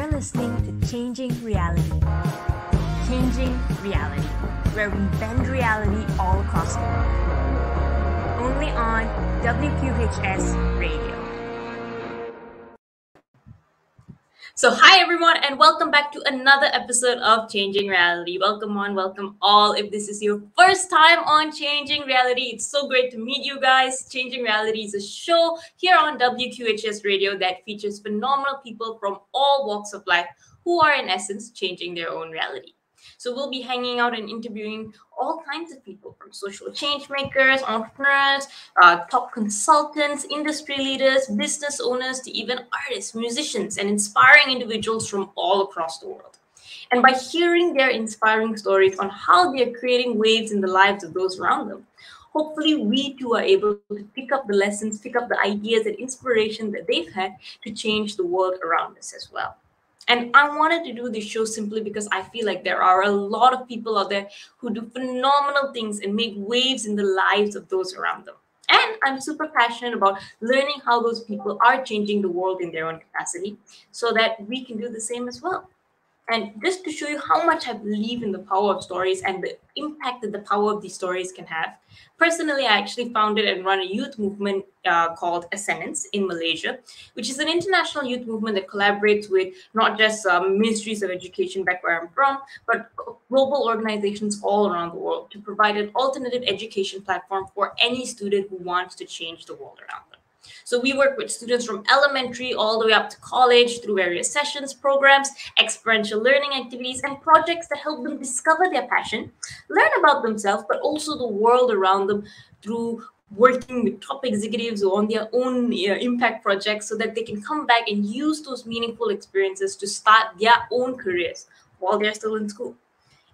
you're listening to Changing Reality. Changing Reality, where we bend reality all across the world. Only on WQHS Radio. So, hi everyone, and welcome back to another episode of Changing Reality. Welcome on, welcome all. If this is your first time on Changing Reality, it's so great to meet you guys. Changing Reality is a show here on WQHS Radio that features phenomenal people from all walks of life who are, in essence, changing their own reality. So we'll be hanging out and interviewing all kinds of people from social change makers, entrepreneurs, uh, top consultants, industry leaders, business owners, to even artists, musicians, and inspiring individuals from all across the world. And by hearing their inspiring stories on how they're creating waves in the lives of those around them, hopefully we too are able to pick up the lessons, pick up the ideas and inspiration that they've had to change the world around us as well. And I wanted to do this show simply because I feel like there are a lot of people out there who do phenomenal things and make waves in the lives of those around them. And I'm super passionate about learning how those people are changing the world in their own capacity so that we can do the same as well. And just to show you how much I believe in the power of stories and the impact that the power of these stories can have, personally, I actually founded and run a youth movement uh, called Ascendance in Malaysia, which is an international youth movement that collaborates with not just um, ministries of education back where I'm from, but global organizations all around the world to provide an alternative education platform for any student who wants to change the world around. So we work with students from elementary all the way up to college through various sessions, programs, experiential learning activities, and projects that help them discover their passion, learn about themselves, but also the world around them through working with top executives or on their own uh, impact projects so that they can come back and use those meaningful experiences to start their own careers while they're still in school.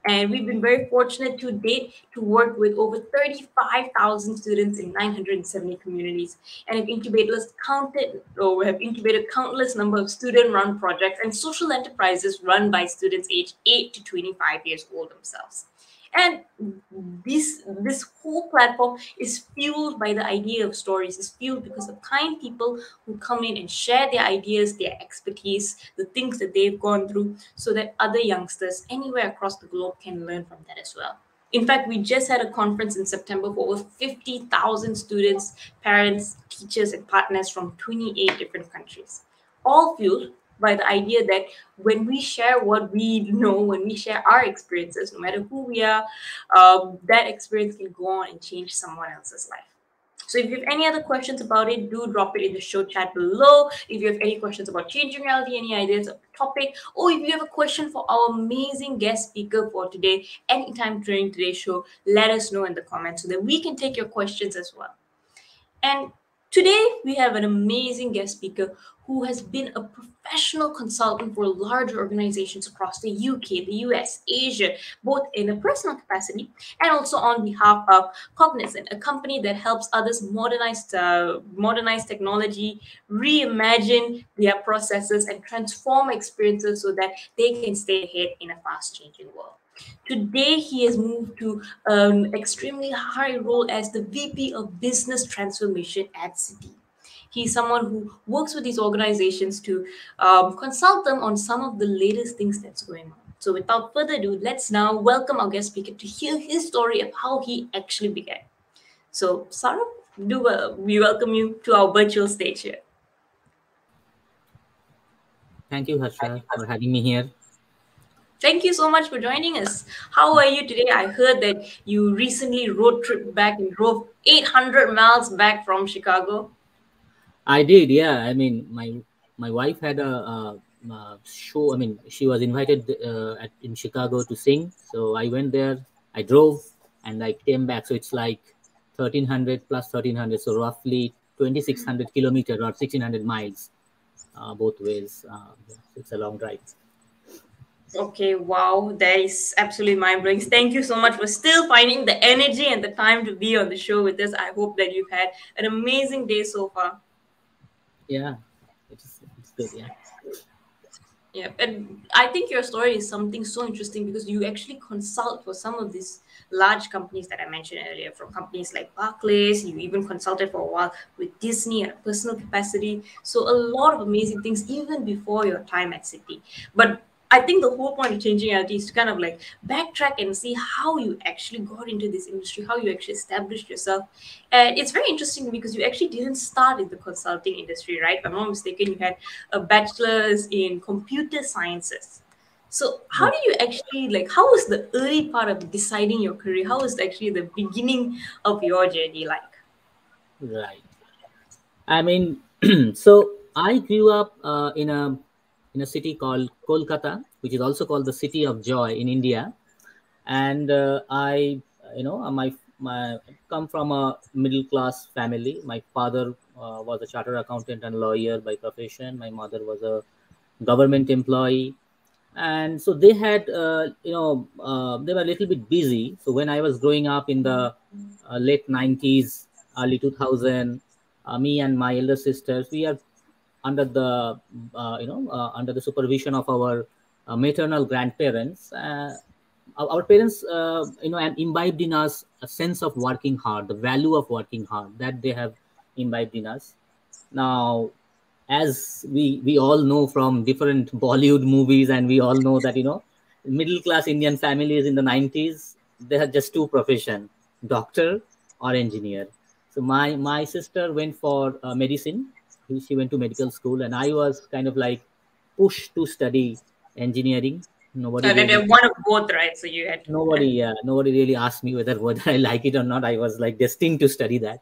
And we've been very fortunate to date to work with over 35,000 students in 970 communities and have incubated counted or have incubated countless number of student-run projects and social enterprises run by students aged 8 to 25 years old themselves and this this whole platform is fueled by the idea of stories. Is fueled because of kind people who come in and share their ideas their expertise the things that they've gone through so that other youngsters anywhere across the globe can learn from that as well. In fact we just had a conference in september for over 50000 students parents teachers and partners from 28 different countries. All fueled by the idea that when we share what we know, when we share our experiences, no matter who we are, um, that experience can go on and change someone else's life. So if you have any other questions about it, do drop it in the show chat below. If you have any questions about changing reality, any ideas of topic, or if you have a question for our amazing guest speaker for today, anytime during today's show, let us know in the comments so that we can take your questions as well. And today we have an amazing guest speaker who has been a professional consultant for large organizations across the UK, the US, Asia, both in a personal capacity and also on behalf of Cognizant, a company that helps others modernize, uh, modernize technology, reimagine their processes, and transform experiences so that they can stay ahead in a fast changing world. Today, he has moved to an extremely high role as the VP of Business Transformation at Citi. He's someone who works with these organizations to um, consult them on some of the latest things that's going on. So, without further ado, let's now welcome our guest speaker to hear his story of how he actually began. So, Saurav, do uh, we welcome you to our virtual stage here. Thank you, Harsha, for having me here. Thank you so much for joining us. How are you today? I heard that you recently road trip back and drove 800 miles back from Chicago. I did, yeah. I mean, my my wife had a, a, a show. I mean, she was invited uh, at, in Chicago to sing, so I went there. I drove and I came back. So it's like 1300 plus 1300, so roughly 2600 kilometers or 1600 miles uh, both ways. Uh, it's a long drive. Okay, wow, that is absolutely mind blowing. Thank you so much for still finding the energy and the time to be on the show with us. I hope that you've had an amazing day so far yeah it's, it's good yeah Yeah, and I think your story is something so interesting because you actually consult for some of these large companies that I mentioned earlier, from companies like Barclays. You even consulted for a while with Disney at a personal capacity. So a lot of amazing things even before your time at Citi. But I think the whole point of changing reality is to kind of like backtrack and see how you actually got into this industry, how you actually established yourself. And it's very interesting because you actually didn't start in the consulting industry, right? If I'm not mistaken, you had a bachelor's in computer sciences. So how do you actually like how was the early part of deciding your career? How was actually the beginning of your journey like? Right. I mean, so I grew up uh, in a in a city called Kolkata, which is also called the City of Joy in India. And uh, I, you know, uh, my my come from a middle class family. My father uh, was a chartered accountant and lawyer by profession. My mother was a government employee, and so they had, uh, you know, uh, they were a little bit busy. So when I was growing up in the uh, late '90s, early 2000, me and my elder sisters, we are under the uh, you know uh, under the supervision of our uh, maternal grandparents our parents you know and imbibed in us a sense of working hard the value of working hard that they have imbibed in us. Now as we we all know from different bollywood movies and we all know that you know middle class indian families in the 90s they had just two profession doctor or engineer. So my my sister went for uh, medicine she went to medical school and i was kind of like pushed to study engineering. Nobody really, one of both right? So you had nobody yeah nobody really asked me whether whether i like it or not. I was like destined to study that.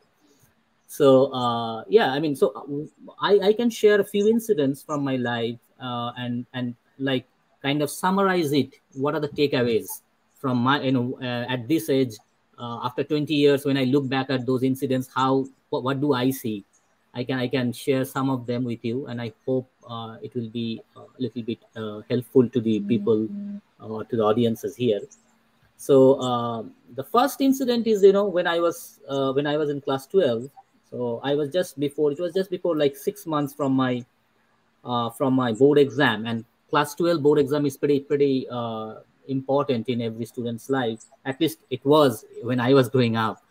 So uh, yeah i mean so uh, I, I can share a few incidents from my life uh, and and like kind of summarize it. What are the takeaways from my you know uh, at this age uh, after 20 years when i look back at those incidents how what, what do i see I can I can share some of them with you, and I hope uh, it will be a little bit uh, helpful to the people uh, to the audiences here. So uh, the first incident is you know when I was uh, when I was in class twelve. So I was just before it was just before like six months from my uh, from my board exam, and class twelve board exam is pretty pretty important in every student's life. At least it was when I was growing up.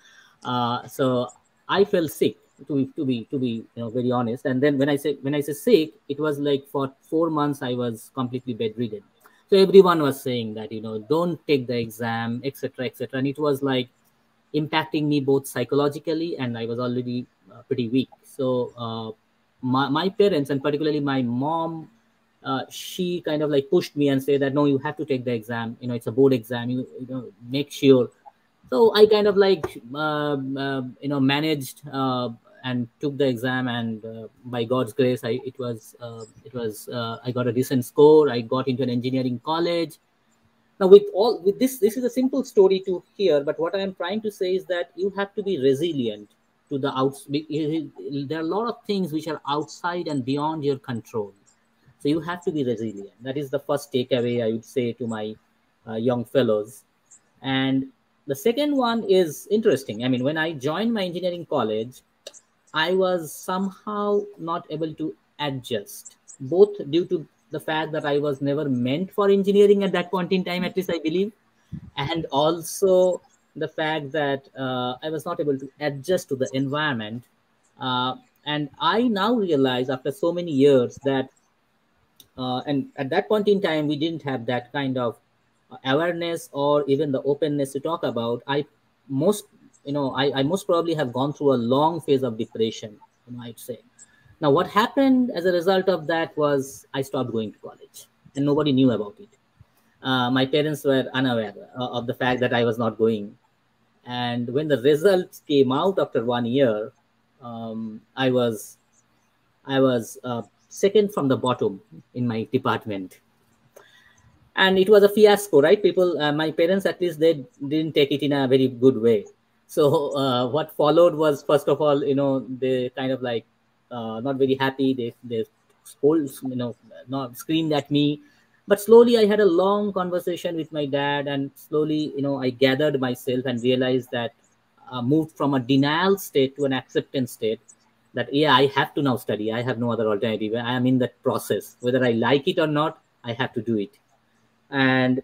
so I fell sick to be to be to be you know very honest. And then when i say when i say sick it was like for four months i was completely bedridden. So everyone was saying that you know don't take the exam etc etc and it was like impacting me both psychologically and i was already uh, pretty weak. So uh, my, my parents and particularly my mom uh, she kind of like pushed me and said that no you have to take the exam. You know it's a board exam. You, you know make sure. So i kind of like uh, you know managed uh, and took the exam and uh, by god's grace i it was uh, it was uh, i got a decent score. I got into an engineering college. Now with all with this this is a simple story to hear but what i am trying to say is that you have to be resilient to the outs there are a lot of things which are outside and beyond your control. So you have to be resilient. That is the first takeaway i would say to my uh, young fellows. And the second one is interesting. I mean when i joined my engineering college I was somehow not able to adjust, both due to the fact that I was never meant for engineering at that point in time, at least I believe, and also the fact that uh, I was not able to adjust to the environment. Uh, and I now realize after so many years that, uh, and at that point in time, we didn't have that kind of awareness or even the openness to talk about. I most you know, I, I most probably have gone through a long phase of depression, you might say. Now, what happened as a result of that was I stopped going to college and nobody knew about it. Uh, my parents were unaware uh, of the fact that I was not going. And when the results came out after one year, um, I was I was uh, second from the bottom in my department and it was a fiasco right people uh, my parents at least they didn't take it in a very good way so uh, what followed was first of all, you know, they kind of like uh, not very happy. They they scold, you know, not screamed at me. But slowly, I had a long conversation with my dad, and slowly, you know, I gathered myself and realized that I uh, moved from a denial state to an acceptance state. That yeah, I have to now study. I have no other alternative. I am in that process, whether I like it or not. I have to do it. And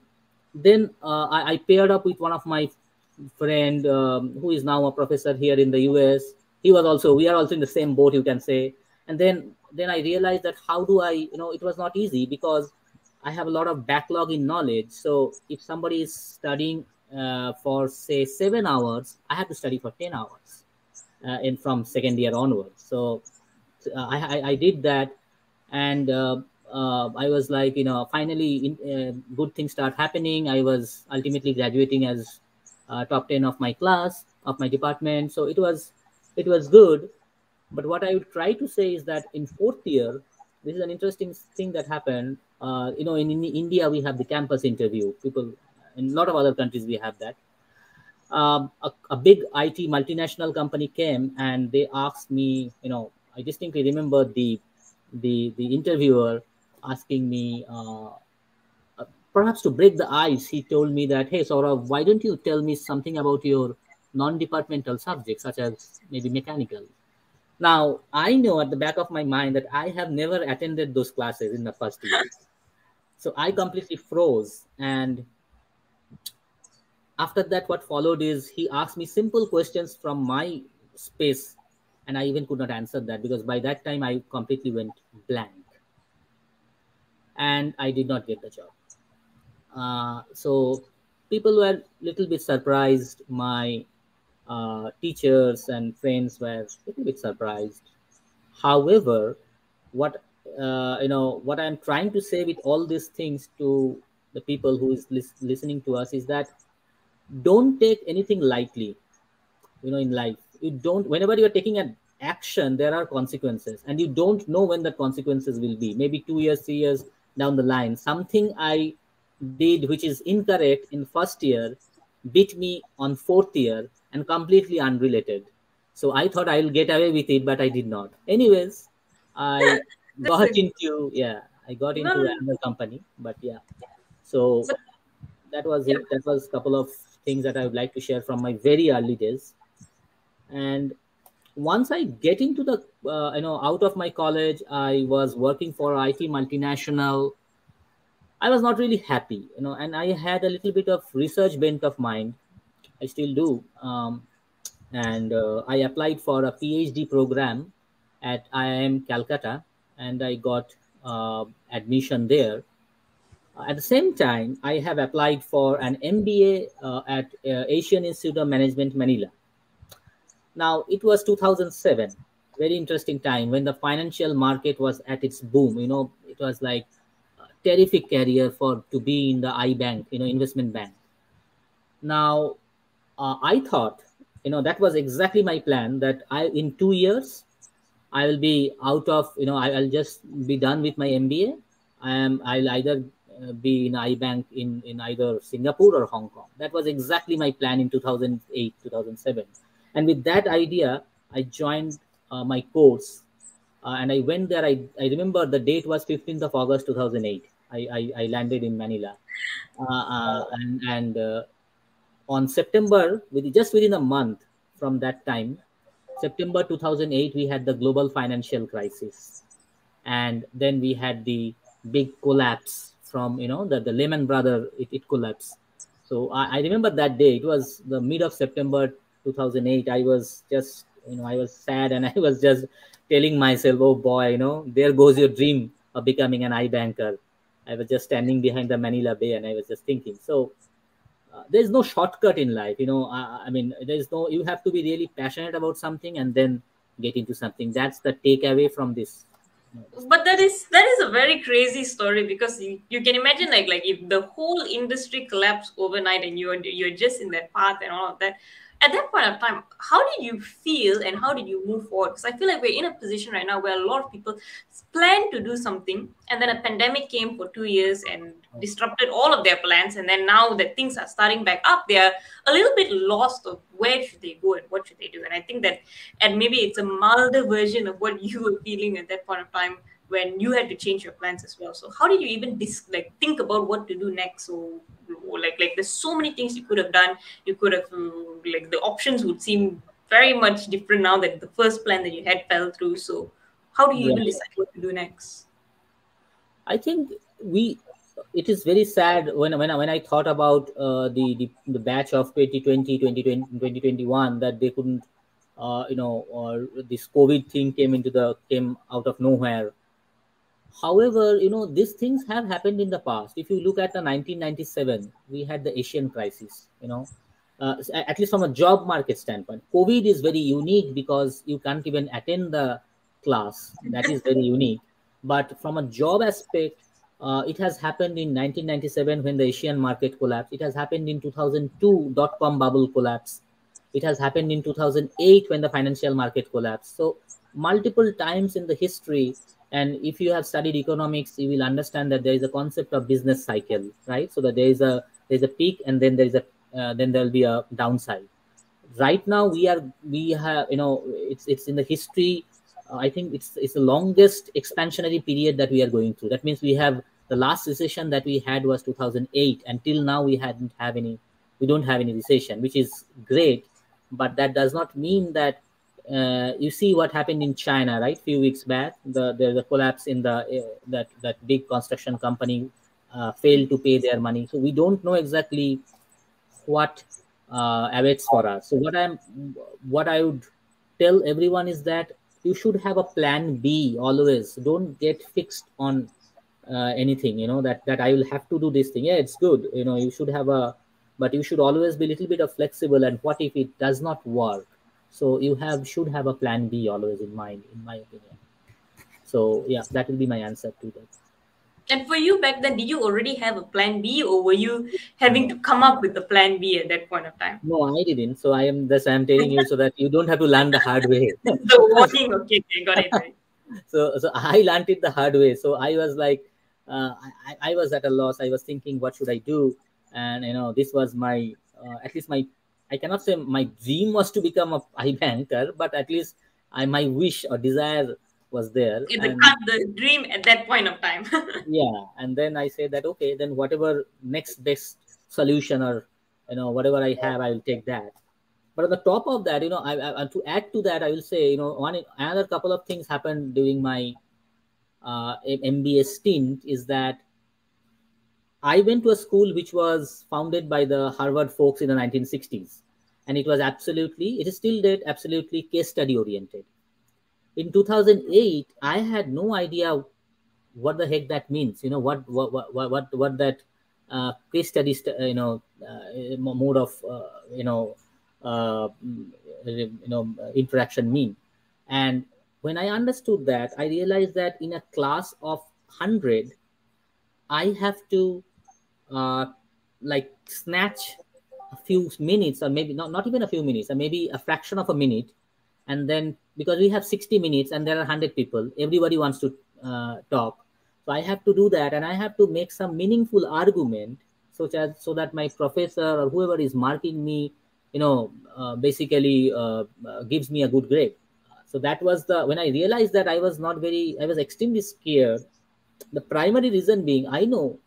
then uh, I, I, paired up with one of my friend um, who is now a professor here in the US. He was also we are also in the same boat, you can say. And then then I realized that how do I you know it was not easy because I have a lot of backlog in knowledge. So if somebody is studying uh, for say seven hours, I have to study for ten hours, uh, in from second year onwards. So uh, I, I, I did that, and uh, uh, I was like, you know, finally, in, uh, good things start happening. I was ultimately graduating as uh, top 10 of my class, of my department. So it was, it was good. But what I would try to say is that in fourth year, this is an interesting thing that happened. Uh, you know, in, in, India, we have the campus interview. People, in a lot of other countries, we have that. Um, a, a big IT multinational company came and they asked me, you know, I distinctly remember the the the interviewer asking me, uh, perhaps to break the ice, he told me that, hey, Saurav, why don't you tell me something about your non-departmental subjects, such as maybe mechanical? Now, I know at the back of my mind that I have never attended those classes in the first year. So I completely froze. And after that, what followed is he asked me simple questions from my space. And I even could not answer that because by that time I completely went blank and I did not get the job. Uh, so people were a little bit surprised. My uh, teachers and friends were a little bit surprised. However, what uh, you know, what I'm trying to say with all these things to the people who is lis- listening to us is that don't take anything lightly. You know, in life, you don't. Whenever you are taking an action, there are consequences, and you don't know when the consequences will be. Maybe two years, three years, down the line something i did which is incorrect in first year beat me on fourth year and completely unrelated. So i thought i'll get away with it but i did not. Anyways i got into yeah i got into no. another company but yeah. So that was it. That was a couple of things that i would like to share from my very early days. And once I get into the, uh, you know, out of my college, I was working for IT multinational. I was not really happy, you know, and I had a little bit of research bent of mind. I still do. Um, and uh, I applied for a PhD program at IIM Calcutta and I got uh, admission there. At the same time, I have applied for an MBA uh, at uh, Asian Institute of Management, Manila now, it was 2007, very interesting time when the financial market was at its boom. You know, it was like terrific career for to be in the I bank, you know, investment bank. Now, uh, I thought, you know, that was exactly my plan that I, in two years, I will be out of, you know, I, will just be done with my MBA. I am, I'll either uh, be in iBank in, in either Singapore or Hong Kong. That was exactly my plan in 2008, 2007 and with that idea, I joined uh, my course. Uh, and I went there. I, I remember the date was 15th of August 2008. I, I, I landed in Manila. Uh, uh and and uh, on September, with just within a month from that time, September 2008, we had the global financial crisis. And then we had the big collapse from, you know, the, the Lehman Brothers, it, it collapsed. So I, I remember that day. It was the mid of September 2008 i was just you know i was sad and i was just telling myself oh boy you know there goes your dream of becoming an ibanker i was just standing behind the manila bay and i was just thinking. So uh, there's no shortcut in life you know. I, I mean there's no you have to be really passionate about something and then get into something. That's the takeaway from this. But that is that is a very crazy story because you, you can imagine like like if the whole industry collapsed overnight and you're you're just in that path and all of that at that point of time, how did you feel and how did you move forward? Because I feel like we're in a position right now where a lot of people plan to do something and then a pandemic came for two years and mm. disrupted all of their plans. And then now that things are starting back up, they're a little bit lost of where should they go and what should they do. And I think that, and maybe it's a milder version of what you were feeling at that point of time when you had to change your plans as well. So how did you even dis- like think about what to do next? So like like there's so many things you could have done. You could have like the options would seem very much different now that the first plan that you had fell through. So how do you even decide what to do next? I think we it is very sad when when, when I thought about uh, the, the the batch of 2020, 2020 2021 that they couldn't uh, you know or this COVID thing came into the came out of nowhere. However, you know these things have happened in the past. If you look at the 1997, we had the Asian crisis. You know, uh, at least from a job market standpoint, COVID is very unique because you can't even attend the class. That is very unique. But from a job aspect, uh, it has happened in 1997 when the Asian market collapsed. It has happened in 2002 dot com bubble collapse. It has happened in 2008 when the financial market collapsed. So multiple times in the history, and if you have studied economics, you will understand that there is a concept of business cycle, right? So that there is a there is a peak and then there is a uh, then there will be a downside. Right now we are we have you know it's it's in the history uh, I think it's it's the longest expansionary period that we are going through. That means we have the last recession that we had was 2008. Until now, we hadn't have any, we don't have any recession, which is great, but that does not mean that uh, you see what happened in China, right? A Few weeks back, the the, the collapse in the uh, that that big construction company uh, failed to pay their money. So we don't know exactly what uh, awaits for us. So what I'm what I would tell everyone is that you should have a plan b always don't get fixed on uh, anything you know that that i will have to do this thing yeah it's good you know you should have a but you should always be a little bit of flexible and what if it does not work so you have should have a plan b always in mind in my opinion so yeah that will be my answer to that and for you back then, did you already have a plan B, or were you having to come up with a plan B at that point of time? No, I didn't. So I am this. I'm telling you so that you don't have to learn the hard way. the warning. Okay, okay, got it. Right. so so I learned it the hard way. So I was like, uh, I, I was at a loss. I was thinking, what should I do? And you know, this was my uh, at least my I cannot say my dream was to become a I banker, but at least I my wish or desire was there. It's and, the dream at that point of time. yeah, and then I say that okay, then whatever next best solution or you know whatever I have, I will take that. But on the top of that, you know, I, I to add to that, I will say, you know, one another couple of things happened during my uh, MBA stint is that I went to a school which was founded by the Harvard folks in the 1960s, and it was absolutely, it is still that absolutely case study oriented. In 2008 i had no idea what the heck that means you know what what what what, what that uh, case study st- you know uh, mode of uh, you know uh, you know interaction mean. And when i understood that i realized that in a class of 100 i have to uh, like snatch a few minutes or maybe not, not even a few minutes or maybe a fraction of a minute. And then because we have 60 minutes and there are 100 people everybody wants to uh, talk. So i have to do that and i have to make some meaningful argument such as so that my professor or whoever is marking me you know uh, basically uh, uh gives me a good grade. So that was the when i realized that i was not very i was extremely scared the primary reason being i know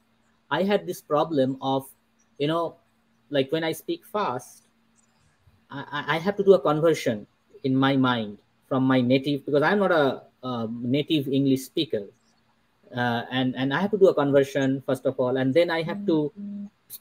i had this problem of you know like when i speak fast I, I have to do a conversion in my mind from my native because I'm not a, a native English speaker, uh, and and I have to do a conversion first of all, and then I have to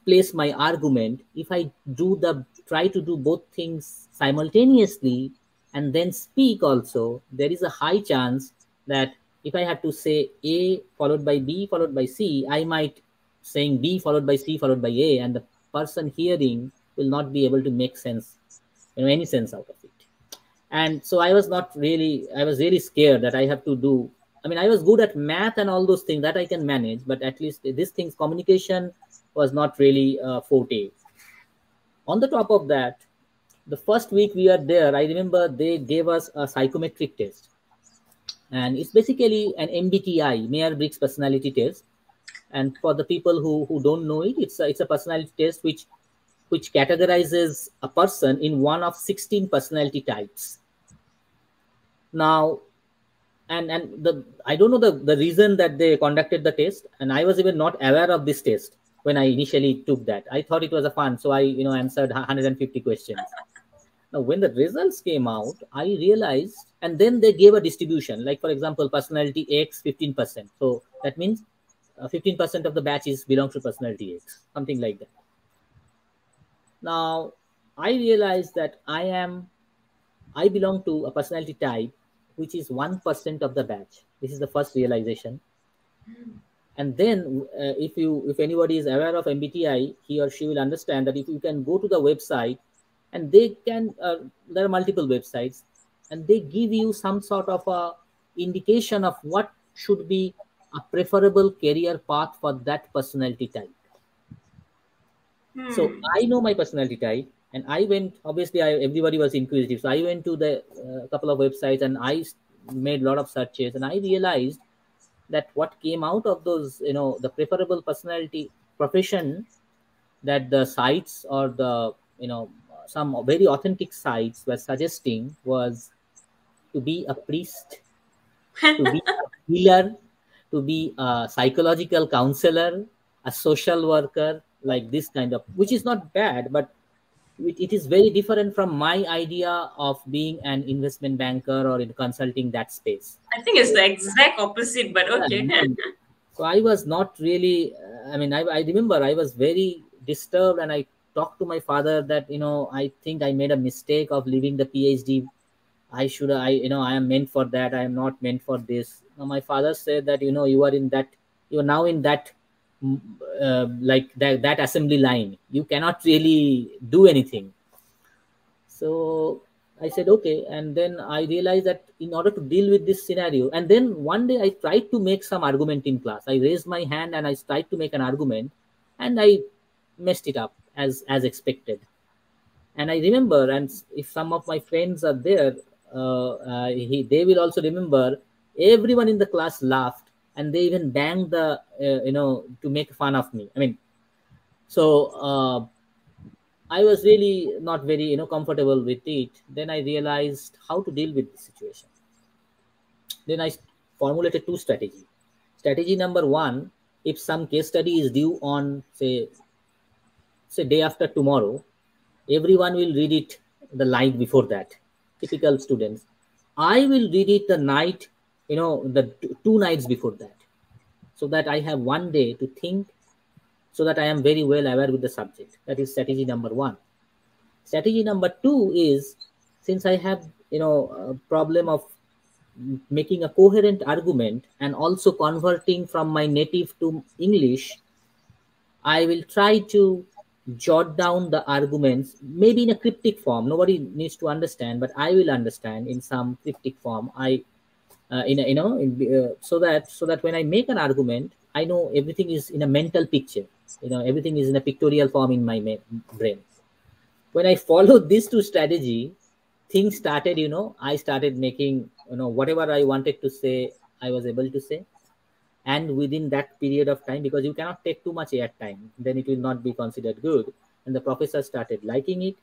place my argument. If I do the try to do both things simultaneously and then speak also, there is a high chance that if I have to say A followed by B followed by C, I might saying B followed by C followed by A, and the person hearing will not be able to make sense, you know, any sense out of it. And so i was not really i was really scared that i have to do i mean i was good at math and all those things that i can manage but at least these things communication was not really uh, forte. On the top of that the first week we are there i remember they gave us a psychometric test. And it's basically an mbti Myers-Briggs personality test and for the people who, who don't know it it's a, it's a personality test which which categorizes a person in one of 16 personality types. Now and and the i don't know the the reason that they conducted the test and i was even not aware of this test when i initially took that. I thought it was a fun so i you know answered 150 questions. Now when the results came out i realized and then they gave a distribution like for example personality x 15% so that means fifteen percent of the batch is belongs to personality X, something like that. Now, I realize that I am, I belong to a personality type which is one percent of the batch. This is the first realization. And then, uh, if you, if anybody is aware of MBTI, he or she will understand that if you can go to the website, and they can, uh, there are multiple websites, and they give you some sort of a indication of what should be a preferable career path for that personality type. Hmm. So I know my personality type, and I went. Obviously, I, everybody was inquisitive, so I went to the uh, couple of websites and I made a lot of searches, and I realized that what came out of those, you know, the preferable personality profession that the sites or the you know some very authentic sites were suggesting was to be a priest, to be a healer, to be a psychological counselor, a social worker, like this kind of, which is not bad, but it, it is very different from my idea of being an investment banker or in consulting that space. I think it's the exact opposite, but okay. so I was not really, I mean, I, I remember I was very disturbed and I talked to my father that, you know, I think I made a mistake of leaving the PhD I should, I, you know, I am meant for that. I am not meant for this. Now, my father said that, you know, you are in that, you are now in that, mm, uh, like that, that assembly line. You cannot really do anything. So I said, okay. And then I realized that in order to deal with this scenario, and then one day I tried to make some argument in class. I raised my hand and I tried to make an argument and I messed it up as, as expected. And I remember, and if some of my friends are there, uh, uh, he, they will also remember everyone in the class laughed and they even banged the uh, you know to make fun of me. I mean so uh, i was really not very you know comfortable with it. Then i realized how to deal with the situation. Then i formulated two strategies. Strategy number one if some case study is due on say say day after tomorrow everyone will read it the night before that. Typical students. I will read it the night you know the two nights before that so that i have one day to think so that i am very well aware with the subject that is strategy number one strategy number two is since i have you know problem of making a coherent argument and also converting from my native to english i will try to jot down the arguments, maybe in a cryptic form. Nobody needs to understand, but I will understand in some cryptic form. I, uh, in a, you know, in, uh, so that so that when I make an argument, I know everything is in a mental picture. You know, everything is in a pictorial form in my brain. When I followed these two strategy, things started. You know, I started making you know whatever I wanted to say, I was able to say and within that period of time because you cannot take too much air time then it will not be considered good and the professor started liking it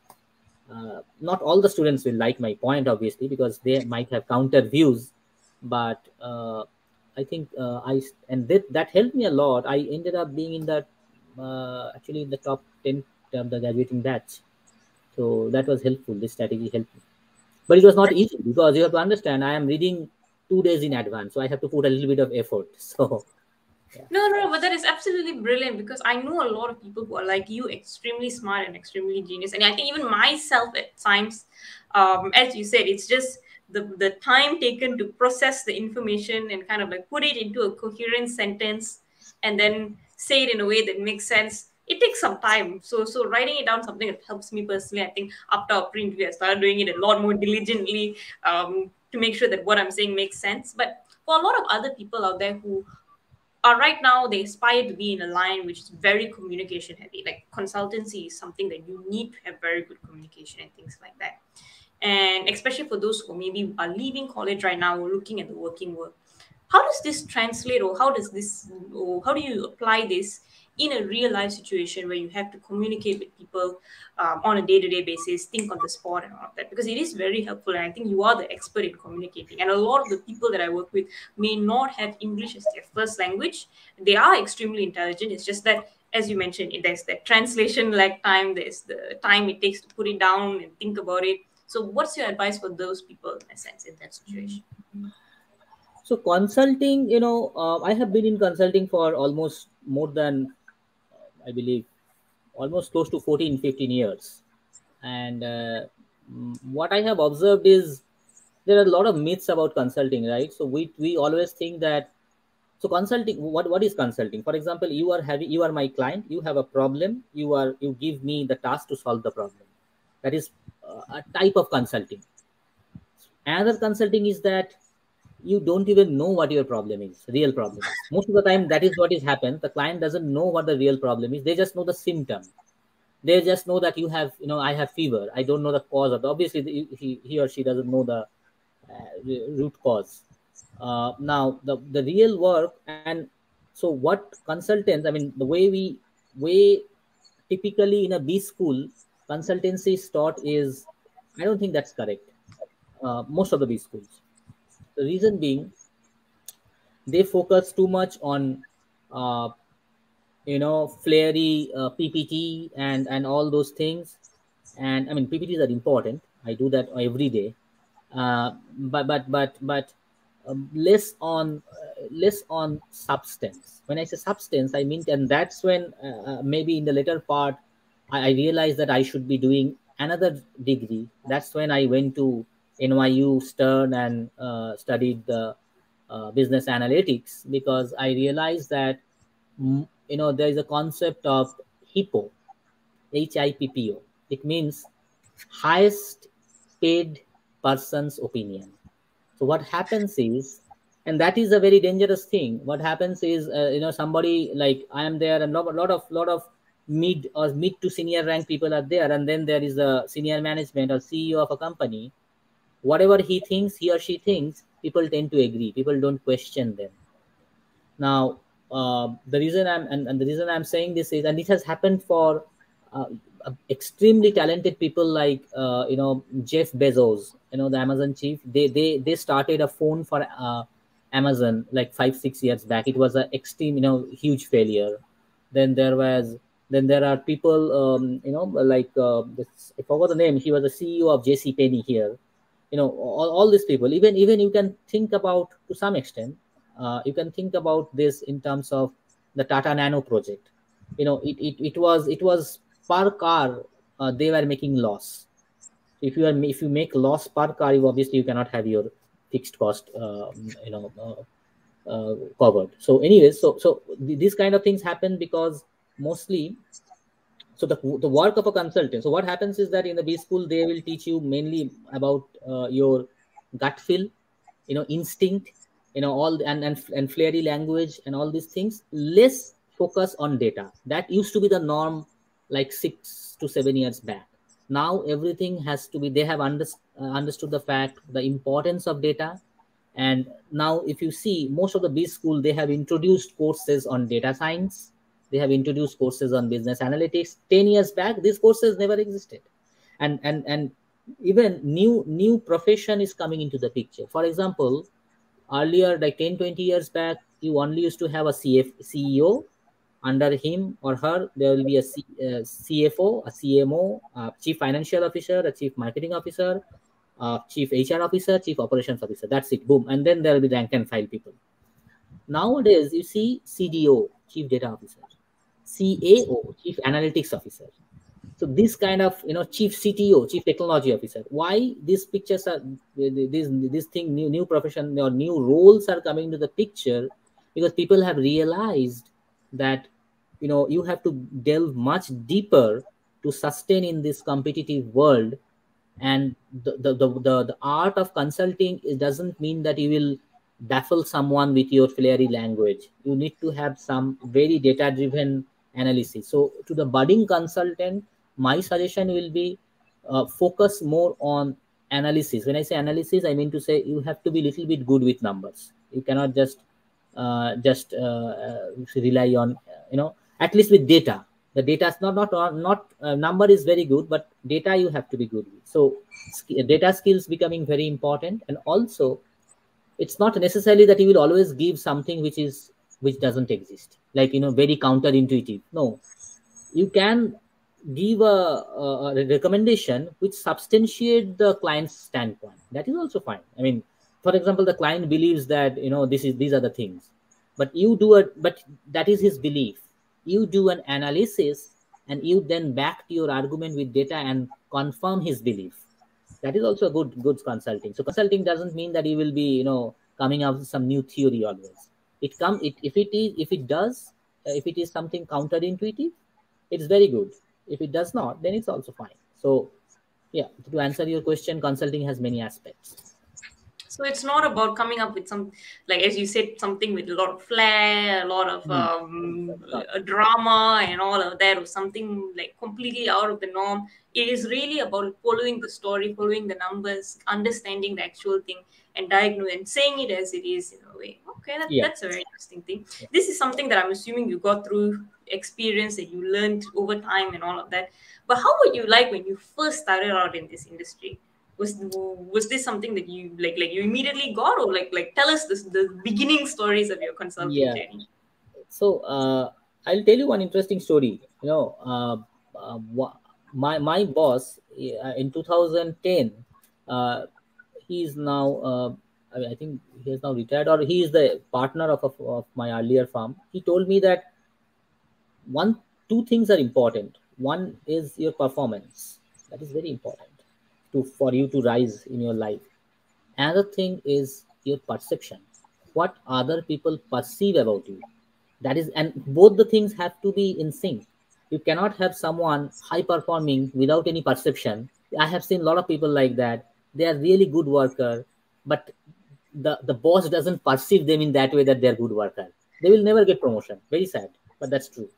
uh, not all the students will like my point obviously because they might have counter views but uh, i think uh, i and that that helped me a lot. I ended up being in the uh, actually in the top 10 of the graduating batch. So that was helpful. This strategy helped me. But it was not easy because you have to understand i am reading two days in advance so i have to put a little bit of effort. So yeah. no no but that is absolutely brilliant because i know a lot of people who are like you extremely smart and extremely genius. And i think even myself at times um, as you said it's just the, the time taken to process the information and kind of like put it into a coherent sentence and then say it in a way that makes sense it takes some time. So so writing it down something that helps me personally. I think after our print, I started doing it a lot more diligently. Um, to make sure that what I'm saying makes sense. But for a lot of other people out there who are right now, they aspire to be in a line which is very communication heavy. Like consultancy is something that you need to have very good communication and things like that. And especially for those who maybe are leaving college right now or looking at the working world, how does this translate or how does this or how do you apply this in a real life situation where you have to communicate with people um, on a day to day basis, think on the spot and all of that, because it is very helpful. And I think you are the expert in communicating. And a lot of the people that I work with may not have English as their first language. They are extremely intelligent. It's just that, as you mentioned, there's the translation lag time, there's the time it takes to put it down and think about it. So, what's your advice for those people in a sense in that situation? so consulting you know uh, i have been in consulting for almost more than i believe almost close to 14 15 years. And uh, what i have observed is there are a lot of myths about consulting right? So we we always think that so consulting what what is consulting? For example you are having you are my client you have a problem you are you give me the task to solve the problem that is uh, a type of consulting. Another consulting is that you don't even know what your problem is real problem most of the time that is what is happened the client doesn't know what the real problem is. They just know the symptom. They just know that you have you know i have fever. I don't know the cause of the, obviously he, he or she doesn't know the uh, root cause. Uh, now the the real work and so what consultants i mean the way we way typically in a b school consultancy is taught is i don't think that's correct uh, most of the b schools the reason being, they focus too much on, uh, you know, flary uh, PPT and and all those things. And I mean, PPTs are important. I do that every day. Uh, but but but but um, less on uh, less on substance. When I say substance, I mean, and that's when uh, maybe in the later part, I, I realized that I should be doing another degree. That's when I went to NYU Stern and uh, studied the uh, business analytics because I realized that mm, you know there is a concept of HIPPO, H-I-P-P-O. It means highest paid person's opinion. So what happens is, and that is a very dangerous thing. What happens is, uh, you know, somebody like I am there, and lot, lot of lot of mid or mid to senior rank people are there, and then there is a senior management or CEO of a company whatever he thinks, he or she thinks, people tend to agree. People don't question them. Now, uh, the reason I'm and, and, the reason I'm saying this is, and it has happened for uh, extremely talented people like uh, you know Jeff Bezos, you know the Amazon chief. They they they started a phone for uh, Amazon like five six years back. It was an extreme you know huge failure. Then there was then there are people um, you know like uh, I forgot the name. He was the CEO of JC Penney here. You know all, all these people even even you can think about to some extent uh, you can think about this in terms of the tata nano project. You know it, it, it was it was per car uh, they were making loss. If you are if you make loss per car you obviously you cannot have your fixed cost uh, you know uh, uh, covered. So anyways so so th- these kind of things happen because mostly so the, the work of a consultant. So what happens is that in the b school they will teach you mainly about uh, your gut feel you know instinct you know all and, and and flary language and all these things. Less focus on data. That used to be the norm like six to seven years back. Now everything has to be they have under, uh, understood the fact the importance of data. And now if you see most of the b school they have introduced courses on data science they have introduced courses on business analytics 10 years back. These courses never existed. And and and even new new profession is coming into the picture. For example earlier like 10 20 years back you only used to have a CF, ceo under him or her there will be a C, uh, cfo a cmo a chief financial officer a chief marketing officer a chief hr officer chief operations officer. That's it. Boom. And then there will be rank and file people. Nowadays you see cdo chief data officer CAO, Chief Analytics Officer. So this kind of you know Chief CTO, Chief Technology Officer. Why these pictures are this this thing new new profession or new roles are coming to the picture because people have realized that you know you have to delve much deeper to sustain in this competitive world and the the, the, the, the art of consulting it doesn't mean that you will baffle someone with your flary language you need to have some very data driven analysis. So to the budding consultant, my suggestion will be uh, focus more on analysis. When I say analysis, I mean to say you have to be little bit good with numbers. You cannot just uh, just uh, uh rely on you know at least with data. The data is not not not uh, number is very good, but data you have to be good with. So data skills becoming very important, and also it's not necessarily that you will always give something which is which doesn't exist. Like you know very counterintuitive. No. You can give a, a, recommendation which substantiate the client's standpoint. That is also fine. I mean for example the client believes that you know this is these are the things. But you do it but that is his belief. You do an analysis and you then back to your argument with data and confirm his belief. That is also a good good consulting. So consulting doesn't mean that you will be you know coming up with some new theory always it come it if it is if it does uh, if it is something counterintuitive it's very good. If it does not then it's also fine. So yeah to answer your question consulting has many aspects. So it's not about coming up with some like as you said something with a lot of flair a lot of um, a drama and all of that or something like completely out of the norm. It is really about following the story following the numbers understanding the actual thing and diagnose and saying it as it is in a way. Okay that, Yeah. that's a very interesting thing. This is something that i'm assuming you got through experience that you learned over time and all of that. But how were you like when you first started out in this industry? Was was this something that you like like you immediately got or like like tell us this, the beginning stories of your consulting Yeah. journey. So uh, i'll tell you one interesting story. You know uh, uh, my my boss uh, in 2010 uh, he's now uh, I, mean, I think he has now retired or he is the partner of, of, of my earlier firm he told me that one two things are important. One is your performance. That is very important to for you to rise in your life. Another thing is your perception. What other people perceive about you. That is and both the things have to be in sync. You cannot have someone high performing without any perception. I have seen a lot of people like that they are really good worker but the the boss doesn't perceive them in that way that they're good worker. They will never get promotion. Very sad but that's true.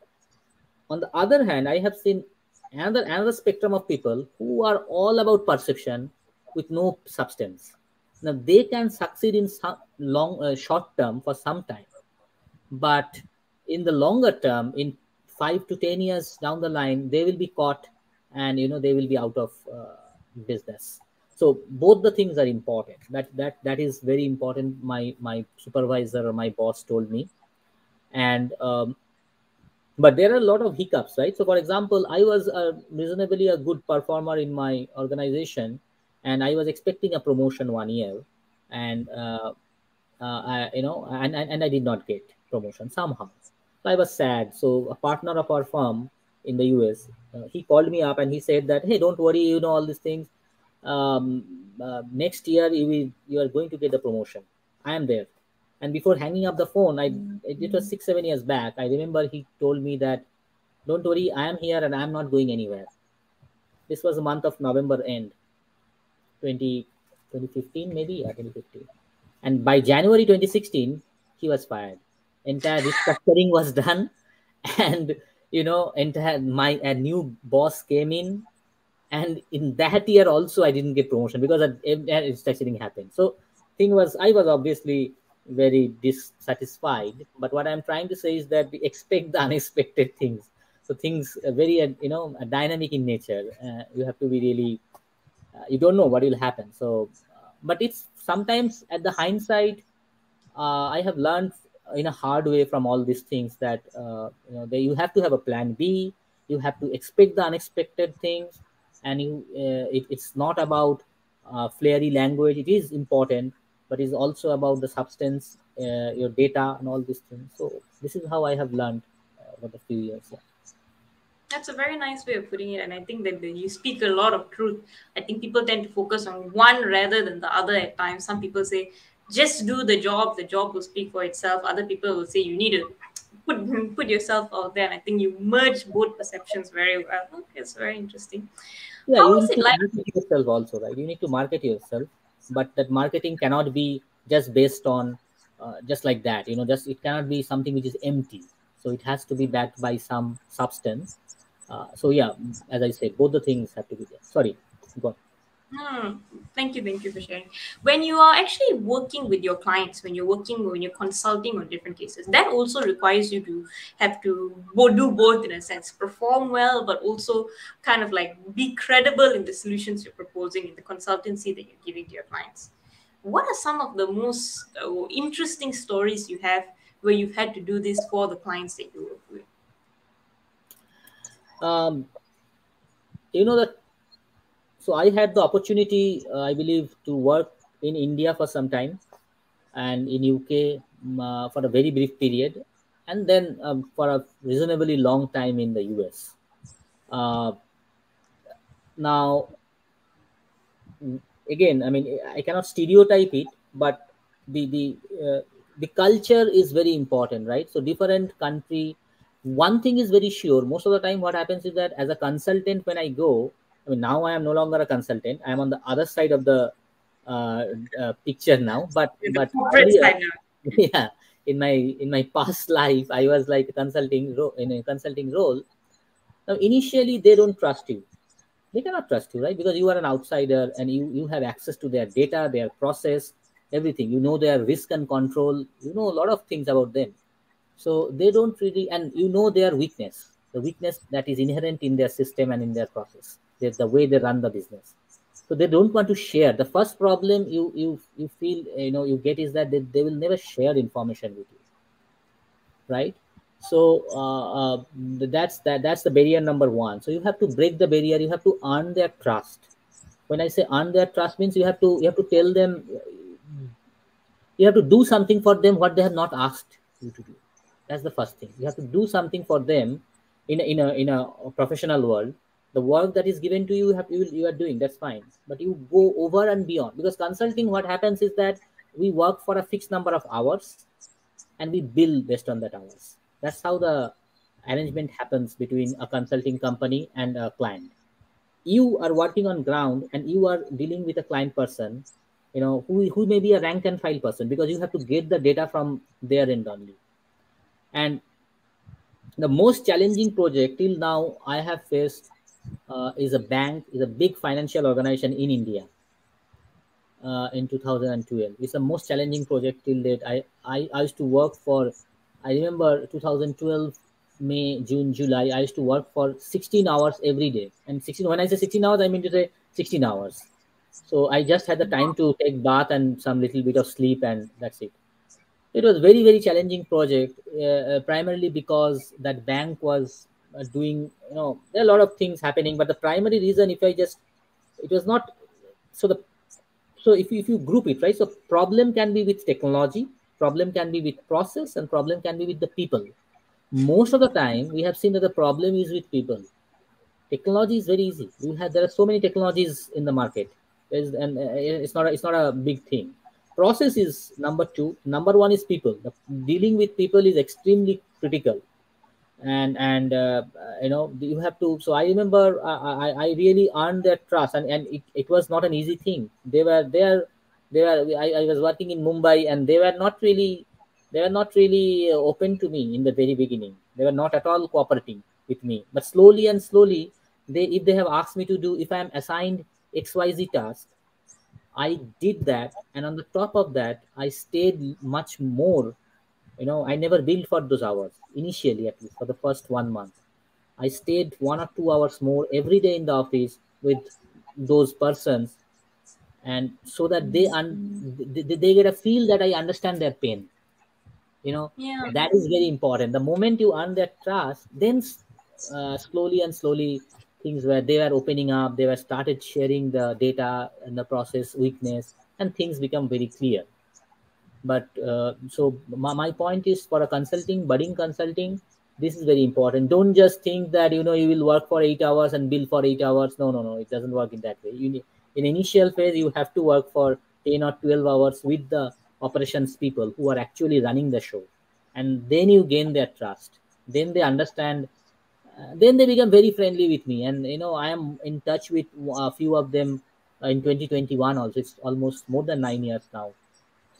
On the other hand i have seen another another spectrum of people who are all about perception with no substance. Now they can succeed in some long uh, short term for some time but in the longer term in 5 to 10 years down the line they will be caught and you know they will be out of uh, business so both the things are important. That that that is very important my my supervisor or my boss told me. And um, but there are a lot of hiccups right? So for example i was a reasonably a good performer in my organization and i was expecting a promotion one year. And uh, uh, I, you know and, and and i did not get promotion somehow. So i was sad. So a partner of our firm in the us uh, he called me up and he said that hey don't worry you know all these things um, uh, next year you will, you are going to get the promotion. I am there. And before hanging up the phone i it was six seven years back. I remember he told me that don't worry i am here and i am not going anywhere. This was the month of november end 20, 2015 maybe? Yeah 2015 and by january 2016 he was fired. Entire restructuring was done. And you know entire my a new boss came in and in that year also i didn't get promotion because that restructuring happened. So thing was i was obviously very dissatisfied. But what i'm trying to say is that we expect the unexpected things. So things are very uh, you know dynamic in nature. Uh, you have to be really uh, you don't know what will happen. So uh, but it's sometimes at the hindsight uh, i have learned in a hard way from all these things that uh, you know they, you have to have a plan b. You have to expect the unexpected things and you it, it's not about flary language it is important but it's also about the substance, uh, your data, and all these things. So this is how I have learned uh, over the few years. Yeah. That's a very nice way of putting it, and I think that you speak a lot of truth. I think people tend to focus on one rather than the other at times. Some people say, just do the job, the job will speak for itself. Other people will say, you need to put, put yourself out there. And I think you merge both perceptions very well. It's very interesting. Yeah, How you need to like? market yourself also, right? You need to market yourself, but that marketing cannot be just based on uh, just like that. You know, just it cannot be something which is empty. So it has to be backed by some substance. Uh, so yeah, as I said, both the things have to be there. Sorry, go on. Hmm. Thank you, thank you for sharing. When you are actually working with your clients, when you're working, when you're consulting on different cases, that also requires you to have to do both in a sense, perform well, but also kind of like be credible in the solutions you're proposing in the consultancy that you're giving to your clients. What are some of the most uh, interesting stories you have where you've had to do this for the clients that you work with? Um, you know that so i had the opportunity uh, i believe to work in India for some time, and in UK uh, for a very brief period, and then um, for a reasonably long time in the US. Uh, now, again, I mean, I cannot stereotype it, but the the uh, the culture is very important, right? So different country. One thing is very sure. Most of the time, what happens is that as a consultant, when I go, mean, now I am no longer a consultant. I am on the other side of the uh, uh, picture now. But but earlier, yeah, in my in my past life, I was like consulting ro- in a consulting role. Now, initially, they don't trust you. They cannot trust you, right? Because you are an outsider and you you have access to their data, their process, everything. You know their risk and control. You know a lot of things about them. So they don't really, and you know their weakness, the weakness that is inherent in their system and in their process the way they run the business. So they don't want to share. The first problem you you you feel you know you get is that they, they will never share information with you. Right? So uh, uh, that's that that's the barrier number one. So you have to break the barrier. You have to earn their trust. When i say earn their trust means you have to you have to tell them you have to do something for them what they have not asked you to do. That's the first thing. You have to do something for them in a, in a in a professional world the work that is given to you, you have you, you are doing that's fine. But you go over and beyond. Because consulting what happens is that we work for a fixed number of hours and we bill based on that hours. That's how the arrangement happens between a consulting company and a client. You are working on ground and you are dealing with a client person you know who, who may be a rank and file person because you have to get the data from their end only. And the most challenging project till now i have faced uh, is a bank, is a big financial organization in India uh, in 2012. It's the most challenging project till date. I, I, I used to work for, I remember 2012, May, June, July, I used to work for 16 hours every day. And 16, when I say 16 hours, I mean to say 16 hours. So I just had the time to take bath and some little bit of sleep and that's it. It was very, very challenging project, uh, uh primarily because that bank was doing you know there are a lot of things happening but the primary reason if i just it was not so the so if you, if you group it right so problem can be with technology problem can be with process and problem can be with the people. Most of the time we have seen that the problem is with people. Technology is very easy. We have there are so many technologies in the market. There's, and uh, it's not a, it's not a big thing. Process is number two. Number one is people. The, dealing with people is extremely critical and and uh, you know you have to so i remember i i really earned their trust and and it, it was not an easy thing. They were there they were I, I was working in mumbai and they were not really they were not really open to me in the very beginning. They were not at all cooperating with me. But slowly and slowly they if they have asked me to do if i am assigned xyz task i did that. And on the top of that i stayed much more you know i never billed for those hours initially at least for the first one month. I stayed one or two hours more every day in the office with those persons and so that they un- they, they get a feel that i understand their pain. You know yeah. that is very important. The moment you earn their trust then uh, slowly and slowly things where they were opening up they were started sharing the data and the process weakness and things become very clear but uh, so my, my point is for a consulting budding consulting this is very important. Don't just think that you know you will work for eight hours and bill for eight hours. No no no it doesn't work in that way. You need, in initial phase you have to work for 10 or 12 hours with the operations people who are actually running the show. And then you gain their trust. Then they understand uh, then they become very friendly with me. And you know i am in touch with a few of them in 2021 also. It's almost more than nine years now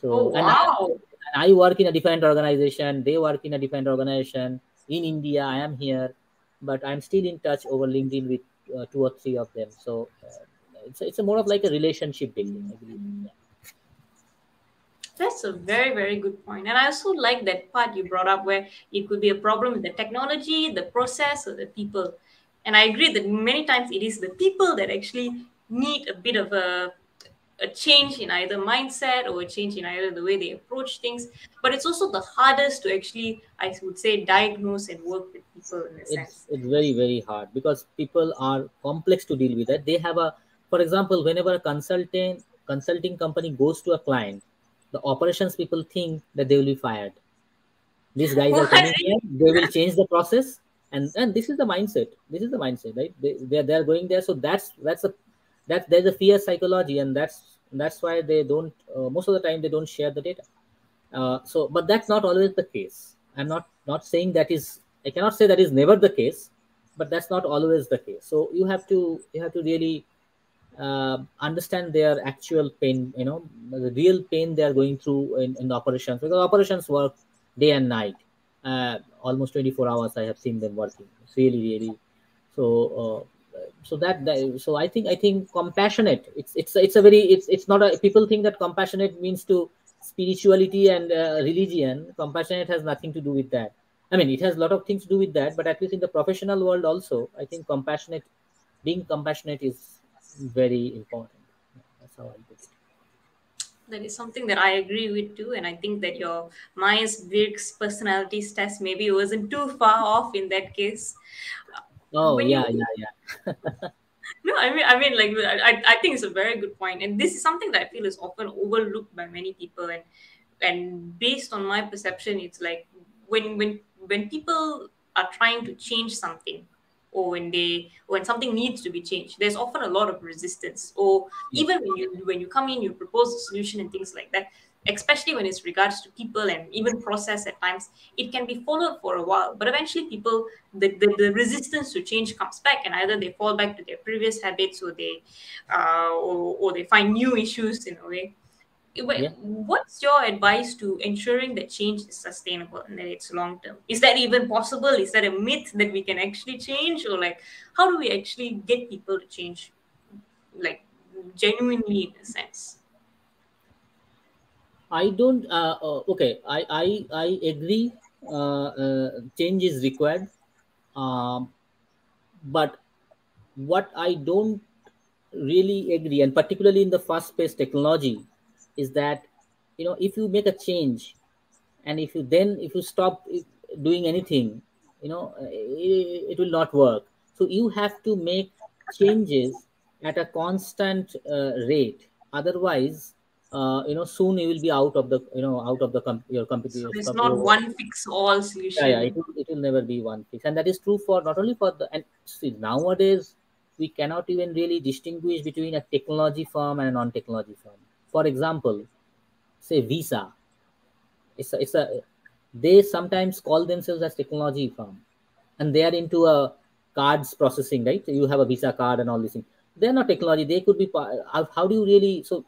so oh, wow. and, I, and I work in a different organization. They work in a different organization in India. I am here, but I'm still in touch over LinkedIn with uh, two or three of them. So uh, it's it's a more of like a relationship building. I believe. Yeah. That's a very, very good point. And I also like that part you brought up where it could be a problem with the technology, the process, or the people. And I agree that many times it is the people that actually need a bit of a a change in either mindset or a change in either the way they approach things. But it's also the hardest to actually, I would say, diagnose and work with people in a it's, sense. It's very, very hard because people are complex to deal with. That they have a, for example, whenever a consultant consulting company goes to a client, the operations people think that they will be fired. These guys are coming here, they will change the process, and and this is the mindset. This is the mindset, right? They they're, they're going there, so that's that's a that there's a fear psychology, and that's that's why they don't uh, most of the time they don't share the data. Uh, so, but that's not always the case. I'm not not saying that is I cannot say that is never the case, but that's not always the case. So you have to you have to really uh, understand their actual pain, you know, the real pain they are going through in, in the operations because operations work day and night, uh, almost 24 hours. I have seen them working. It's really, really. So, uh, so that, that, so I think I think compassionate. It's it's it's a very it's it's not a people think that compassionate means to spirituality and uh, religion. Compassionate has nothing to do with that. I mean, it has a lot of things to do with that, but at least in the professional world also, I think compassionate, being compassionate is very important. That's how I put it. That is something that I agree with too, and I think that your Myers Briggs personality test maybe wasn't too far off in that case. Oh when yeah, you... yeah, yeah. no, I mean, I mean, like, I, I think it's a very good point, and this is something that I feel is often overlooked by many people, and and based on my perception, it's like when when when people are trying to change something or when they when something needs to be changed there's often a lot of resistance. Or even when you when you come in you propose a solution and things like that especially when it's regards to people and even process at times it can be followed for a while. But eventually people the, the, the resistance to change comes back and either they fall back to their previous habits or they uh, or, or they find new issues in a way. Yeah. what's your advice to ensuring that change is sustainable and that it's long term is that even possible? Is that a myth that we can actually change? Or like how do we actually get people to change like genuinely in a sense i don't uh, uh, okay i i i agree uh, uh, change is required. Um, but what i don't really agree and particularly in the fast paced technology is that you know if you make a change and if you then if you stop doing anything you know it, it will not work. So you have to make changes at a constant uh, rate. Otherwise uh, you know soon you will be out of the you know out of the your computer so it's not one fix all solution yeah, yeah it, will, it will never be one fix and that is true for not only for the and see nowadays we cannot even really distinguish between a technology firm and a non-technology firm for example, say Visa, it's a, it's a they sometimes call themselves as technology firm, and they are into a cards processing, right? So You have a Visa card and all these things. They're not technology. They could be. How do you really? So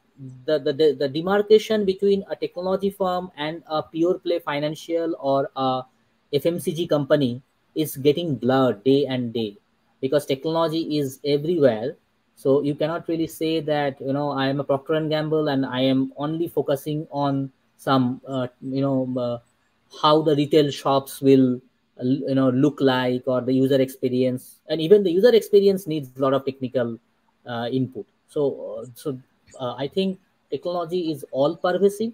the, the the demarcation between a technology firm and a pure play financial or a FMCG company is getting blurred day and day because technology is everywhere. So you cannot really say that you know i am a procter and gamble and i am only focusing on some uh, you know uh, how the retail shops will uh, you know look like or the user experience. And even the user experience needs a lot of technical uh, input. So uh, so uh, i think technology is all pervasive